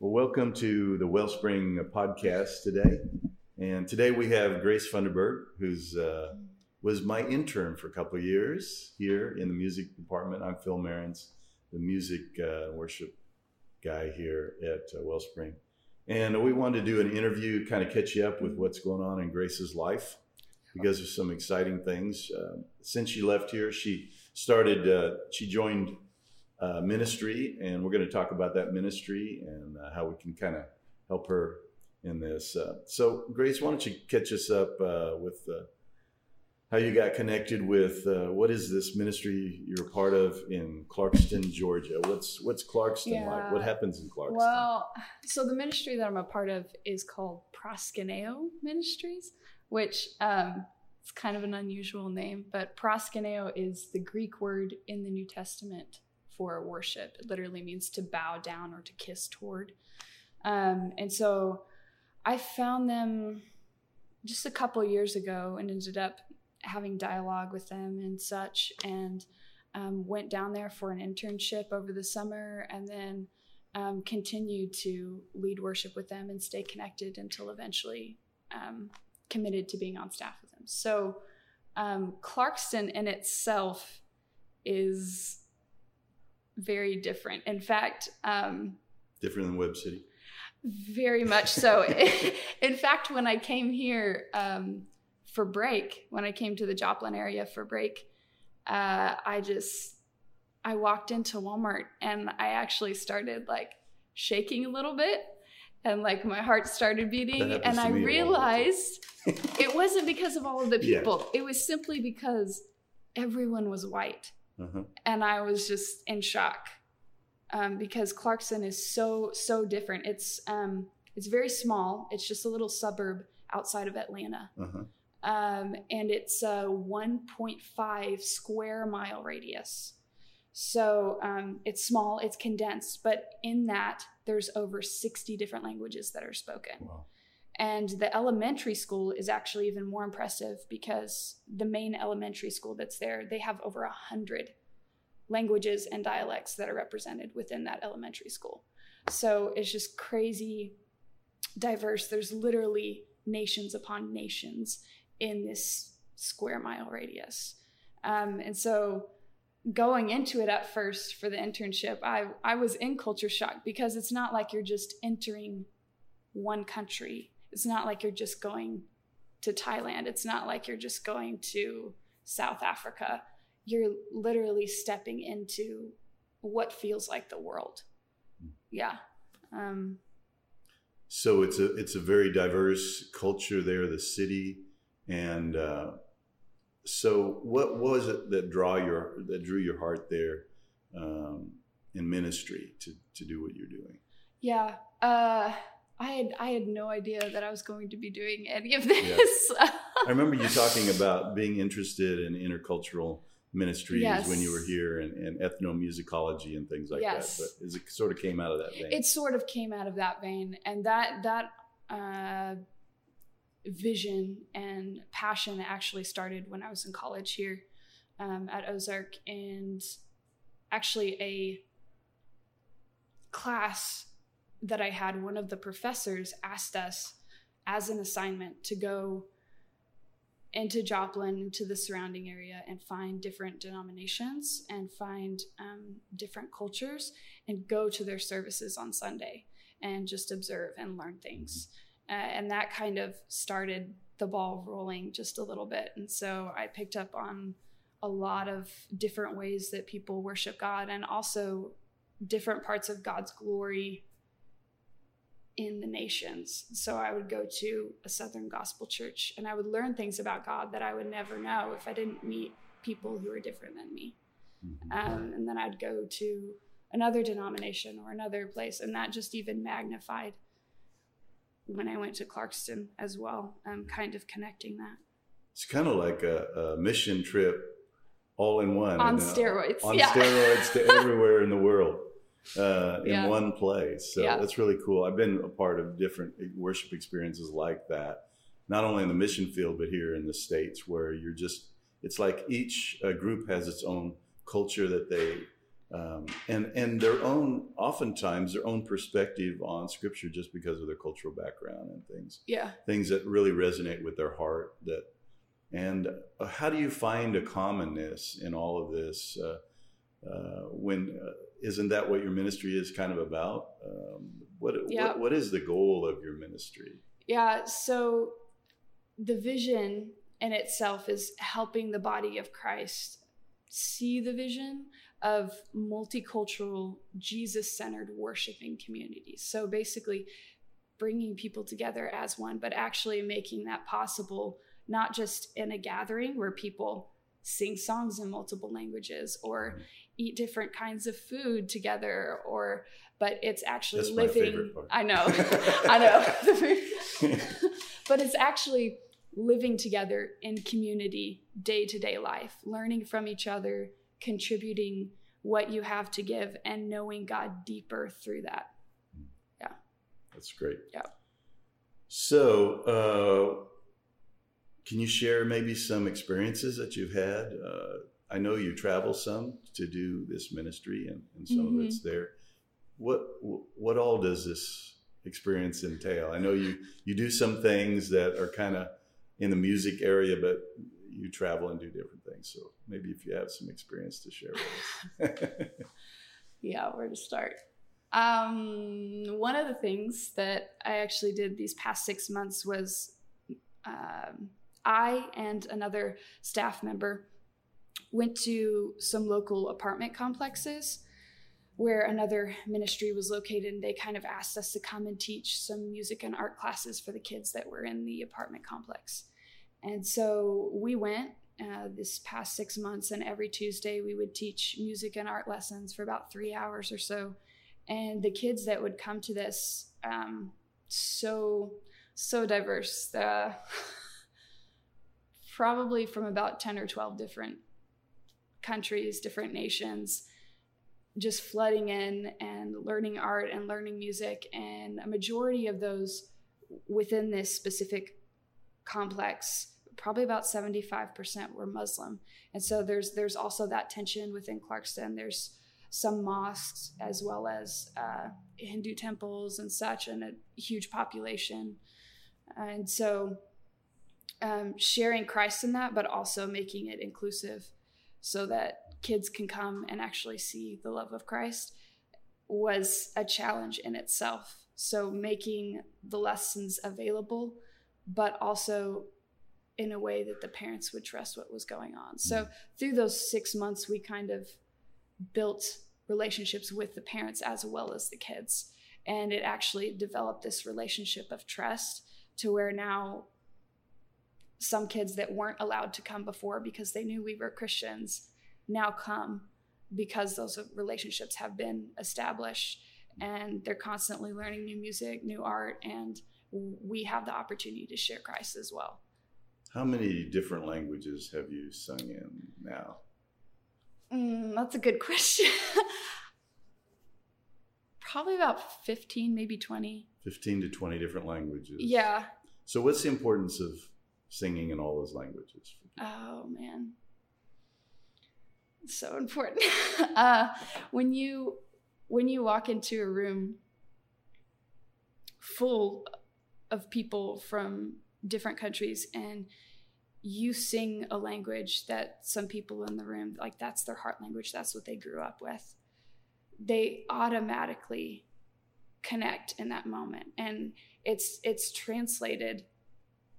Well, welcome to the Wellspring podcast today. And today we have Grace Funderburg, who's uh, was my intern for a couple of years here in the music department. I'm Phil Marins, the music uh, worship guy here at uh, Wellspring. And we wanted to do an interview, kind of catch you up with what's going on in Grace's life, because of some exciting things. Uh, since she left here, she started, uh, she joined uh, ministry, and we're going to talk about that ministry and uh, how we can kind of help her in this. Uh, so, Grace, why don't you catch us up uh, with uh, how you got connected with uh, what is this ministry you're a part of in Clarkston, Georgia? What's what's Clarkston Yeah. like? What happens in Clarkston? Well, so the ministry that I'm a part of is called Proskuneo Ministries, which um, it's kind of an unusual name, but proskuneo is the Greek word in the New Testament for worship. It literally means to bow down or to kiss toward. Um, and so I found them just a couple years ago and ended up having dialogue with them and such, and um, went down there for an internship over the summer, and then um, continued to lead worship with them and stay connected until eventually um, committed to being on staff with them. So um, Clarkston in itself is very different. In fact, um, Different than Webb City. very much so. In fact, when I came here um, for break, when I came to the Joplin area for break, uh, I just I walked into Walmart and I actually started like shaking a little bit, and like my heart started beating, and I me a lot. realized it wasn't because of all of the Yeah. people. It was simply because everyone was white Uh-huh. and I was just in shock um, because Clarkston is so so different. It's um, it's very small. It's just a little suburb outside of Atlanta, Uh-huh. um, and it's a 1.5 square mile radius. So um, it's small. It's condensed, but in that there's over 60 different languages that are spoken. Wow. And the elementary school is actually even more impressive because the main elementary school that's there, they have over a hundred languages and dialects that are represented within that elementary school. So it's just crazy diverse. There's literally nations upon nations in this square mile radius. Um, and so going into it at first for the internship, I, I was in culture shock because it's not like you're just entering one country. It's not like you're just going to Thailand. It's not like you're just going to South Africa. You're literally stepping into what feels like the world. Yeah. Um, So it's a it's a very diverse culture there, the city, and uh, so what was it that draw your that drew your heart there um, in ministry to to do what you're doing? yeah. Uh, I had I had no idea that I was going to be doing any of this. I remember you talking about being interested in intercultural ministries Yes. when you were here and, and ethnomusicology and things like Yes. that. But is it sort of came out of that vein? it sort of came out of that vein and that that uh, vision and passion actually started when i was in college here um, at ozark and actually a class that i had one of the professors asked us as an assignment to go into joplin into the surrounding area and find different denominations and find um, different cultures and go to their services on Sunday and just observe and learn things. Uh, and that kind of started the ball rolling just a little bit. And so I picked up on a lot of different ways that people worship God and also different parts of God's glory in the nations. So I would go to a Southern Gospel church and I would learn things about God that I would never know if I didn't meet people who were different than me Mhm. um, and then I'd go to another denomination or another place, and that just even magnified when I went to Clarkston as well. Um, kind of connecting that it's kind of like a, a mission trip all in one. on know, steroids. on yeah. steroids to everywhere in the world uh, in Yeah. one place. So Yeah. that's really cool. I've been a part of different worship experiences like that, not only in the mission field, but here in the States where you're just, it's like each uh, group has its own culture that they um, and and their own oftentimes their own perspective on scripture just because of their cultural background and things Yeah. things that really resonate with their heart that and uh, how do you find a commonness in all of this uh, uh, when uh, isn't that what your ministry is kind of about um, what, Yeah. what what is the goal of your ministry Yeah, so the vision in itself is helping the body of Christ see the vision of multicultural, Jesus centered worshiping communities. So basically, bringing people together as one, but actually making that possible, not just in a gathering where people sing songs in multiple languages or eat different kinds of food together or but it's actually That's living i know i know but it's actually living together in community day to day life, learning from each other, contributing what you have to give, and knowing God deeper through that. Yeah that's great. Yeah. So, uh, can you share maybe some experiences that you've had? Uh, I know you travel some to do this ministry, and, and some Mhm. of it's there. What what all does this experience entail? I know you you do some things that are kind of in the music area, but you travel and do different things. So maybe if you have some experience to share with us. Yeah, where to start? Um, one of the things that I actually did these past six months was um, I and another staff member went to some local apartment complexes where another ministry was located and they kind of asked us to come and teach some music and art classes for the kids that were in the apartment complex and so we went uh, this past six months, and every Tuesday we would teach music and art lessons for about three hours or so. And the kids that would come to this, um, so so diverse, uh, probably from about ten or twelve different countries, different nations, just flooding in and learning art and learning music, and a majority of those within this specific complex probably about 75% were muslim. And so there's there's also that tension within clarkston. There's some mosques as well as uh, hindu temples and such and a huge population. And so um, sharing christ in that but also making it inclusive so that kids can come and actually see the love of christ was a challenge in itself so making the lessons available but also in a way that the parents would trust what was going on. So mm-hmm. through those six months, we kind of built relationships with the parents as well as the kids. And it actually developed this relationship of trust to where now some kids that weren't allowed to come before because they knew we were Christians now come because those relationships have been established and they're constantly learning new music, new art, and we have the opportunity to share Christ as well. How many different languages have you sung in now? Mm, that's a good question. Probably about 15, maybe 20. 15 to 20 different languages. Yeah. So, what's the importance of singing in all those languages? Oh, man. So important. uh, when you when you walk into a room full of people from different countries and you sing a language that some people in the room like that's their heart language that's what they grew up with they automatically connect in that moment and it's it's translated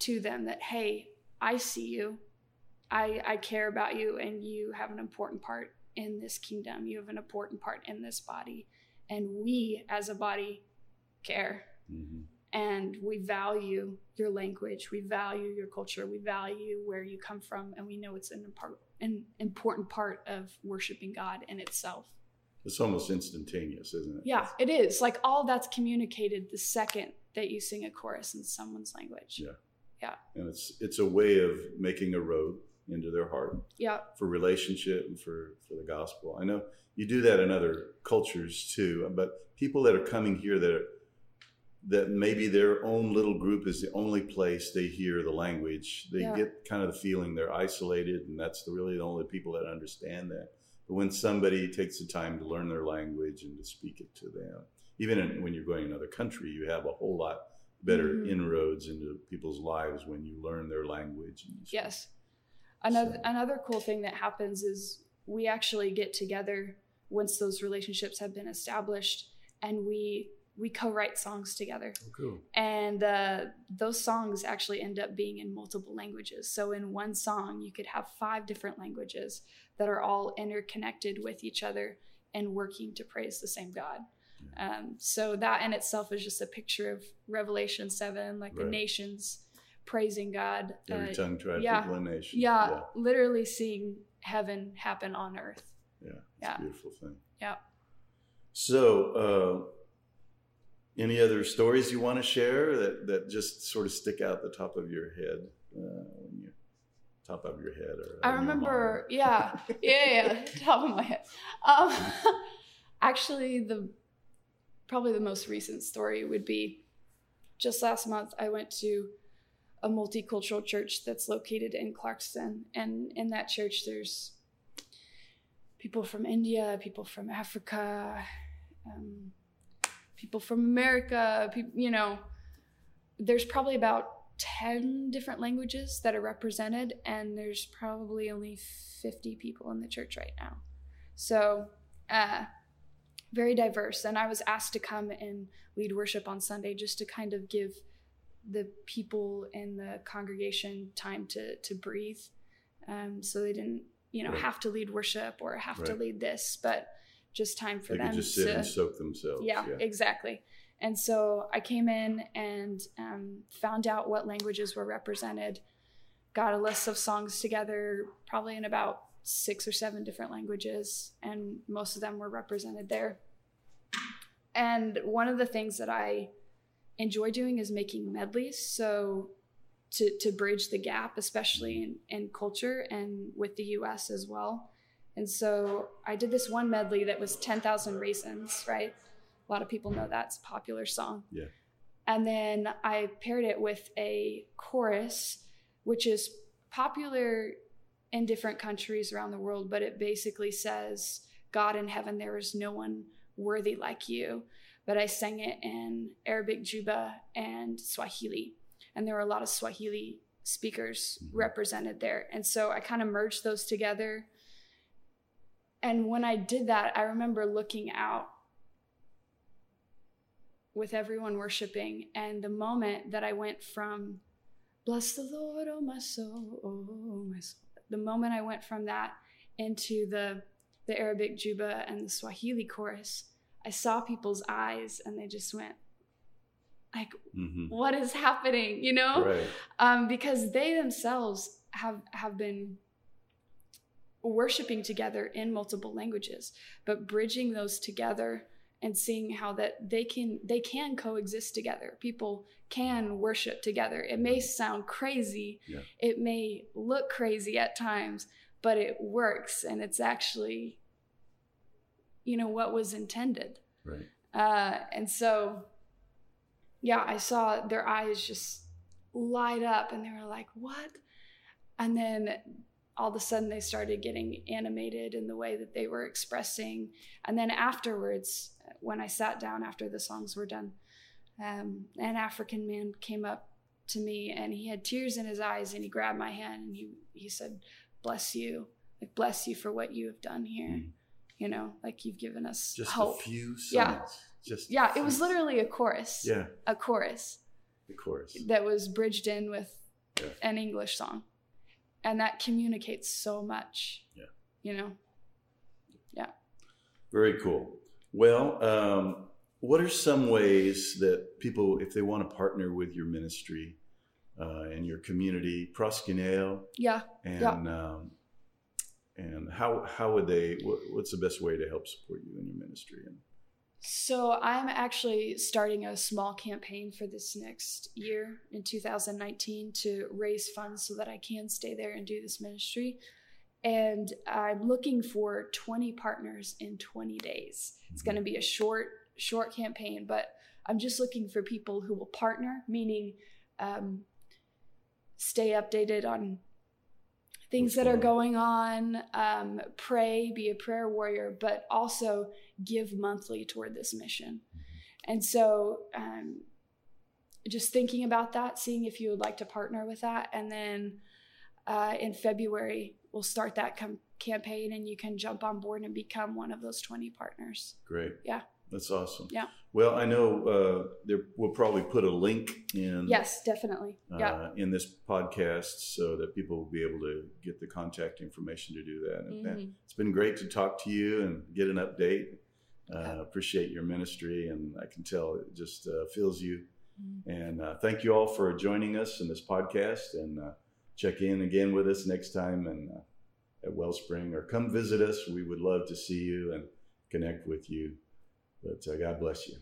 to them that hey i see you. I i care about you and you have an important part in this kingdom. You have an important part in this body. And we as a body care. Mm-hmm. and we value your language. We value your culture. We value where you come from. And we know it's an, impar- an important part of worshiping god in itself. It's almost instantaneous, isn't it? yeah it is. Like all that's communicated the second that you sing a chorus in someone's language. Yeah. And it's it's a way of making a road into their heart yeah for relationship and for for the gospel. I know you do that in other cultures too, but people that are coming here that are, that maybe their own little group is the only place they hear the language. They Yeah. get kind of the feeling they're isolated, and that's the, really the only people that understand that. But when somebody takes the time to learn their language and to speak it to them, even in, when you're going to another country, you have a whole lot better Mhm. inroads into people's lives when you learn their language. And you speak. Yes. Another So- another cool thing that happens is we actually get together once those relationships have been established, and we we co-write songs together. Oh, cool. and uh, those songs actually end up being in multiple languages so in one song you could have five different languages that are all interconnected with each other and working to praise the same god um, so that in itself is just a picture of revelation 7 like the nations praising god Every Uh, tongue, tribe, yeah. people, nation. yeah, literally seeing heaven happen on earth Yeah, it's Yeah. a beautiful thing. Yeah. So, uh, any other stories you want to share that, that just sort of stick out the top of your head uh, when you top of your head or I remember, yeah, yeah, yeah, top of my head. Um, actually, the probably the most recent story would be just last month. I went to a multicultural church that's located in Clarkston, and in that church, there's people from India, people from Africa, um, people from America. You know, there's probably about 10 different languages that are represented and there's probably only 50 people in the church right now so uh, very diverse and i was asked to come and lead worship on sunday just to kind of give the people in the congregation time to to breathe um, so they didn't you know Right. have to lead worship or have to lead this but just time for They them just sit to and soak themselves. yeah, exactly. And so I came in and um, found out what languages were represented, got a list of songs together, probably in about six or seven different languages, and most of them were represented there. And one of the things that I enjoy doing is making medleys. So to, to bridge the gap, especially in, in culture and with the US as well. And so I did this one medley that was 10,000 Reasons, right? A lot of people know that's a popular song. Yeah. And then I paired it with a chorus, which is popular in different countries around the world, but it basically says, God in heaven, there is no one worthy like you. But I sang it in Arabic, Juba, and Swahili. And there were a lot of Swahili speakers Mhm. represented there. And so I kind of merged those together. And when I did that, I remember looking out with everyone worshiping. And the moment that I went from, Bless the Lord, oh my soul, oh my soul, the moment I went from that into the, the Arabic Juba and the Swahili chorus, I saw people's eyes and they just went, like, hmm what is happening? You know? Right. um, because they themselves have have been worshiping together in multiple languages but bridging those together and seeing how that they can they can coexist together people can worship together it may sound crazy Yeah. it may look crazy at times but it works and it's actually you know what was intended Right. uh, and so, yeah, I saw their eyes just light up and they were like, what? And then all of a sudden they started getting animated in the way that they were expressing. And then afterwards, when I sat down after the songs were done, um, an African man came up to me and he had tears in his eyes and he grabbed my hand and he, he said, Bless you. Like, bless you for what you have done here. Mm. You know, like you've given us Just hope. a few songs. Yeah. Just Yeah, it was literally a chorus. Yeah, A chorus the chorus. that was bridged in with Yeah. an English song. And that communicates so much. Yeah. You know? Yeah. Very cool. Well, um, what are some ways that people, if they want to partner with your ministry uh, and your community, Proskuneo, Yeah. and Yeah. um, and how how would they? What, what's the best way to help support you in your ministry? And So I'm actually starting a small campaign for this next year in 2019 to raise funds so that I can stay there and do this ministry. And I'm looking for 20 partners in 20 days. It's going to be a short, short campaign, but I'm just looking for people who will partner, meaning um, stay updated on things that are going on. Um, pray, be a prayer warrior, but also give monthly toward this mission. And so, um, just thinking about that, seeing if you would like to partner with that, and then uh, in February we'll start that com- campaign, and you can jump on board and become one of those twenty partners. Great. Yeah. That's awesome. Yeah. Well, I know uh, there, we'll probably put a link in Yes, definitely. uh, yeah. in this podcast so that people will be able to get the contact information to do that. And Mhm. It's been great to talk to you and get an update. Uh, Okay. Appreciate your ministry, and I can tell it just uh, fills you. Mhm. And uh, thank you all for joining us in this podcast. And uh, check in again with us next time and uh, at Wellspring, or come visit us. We would love to see you and connect with you. But uh, God bless you.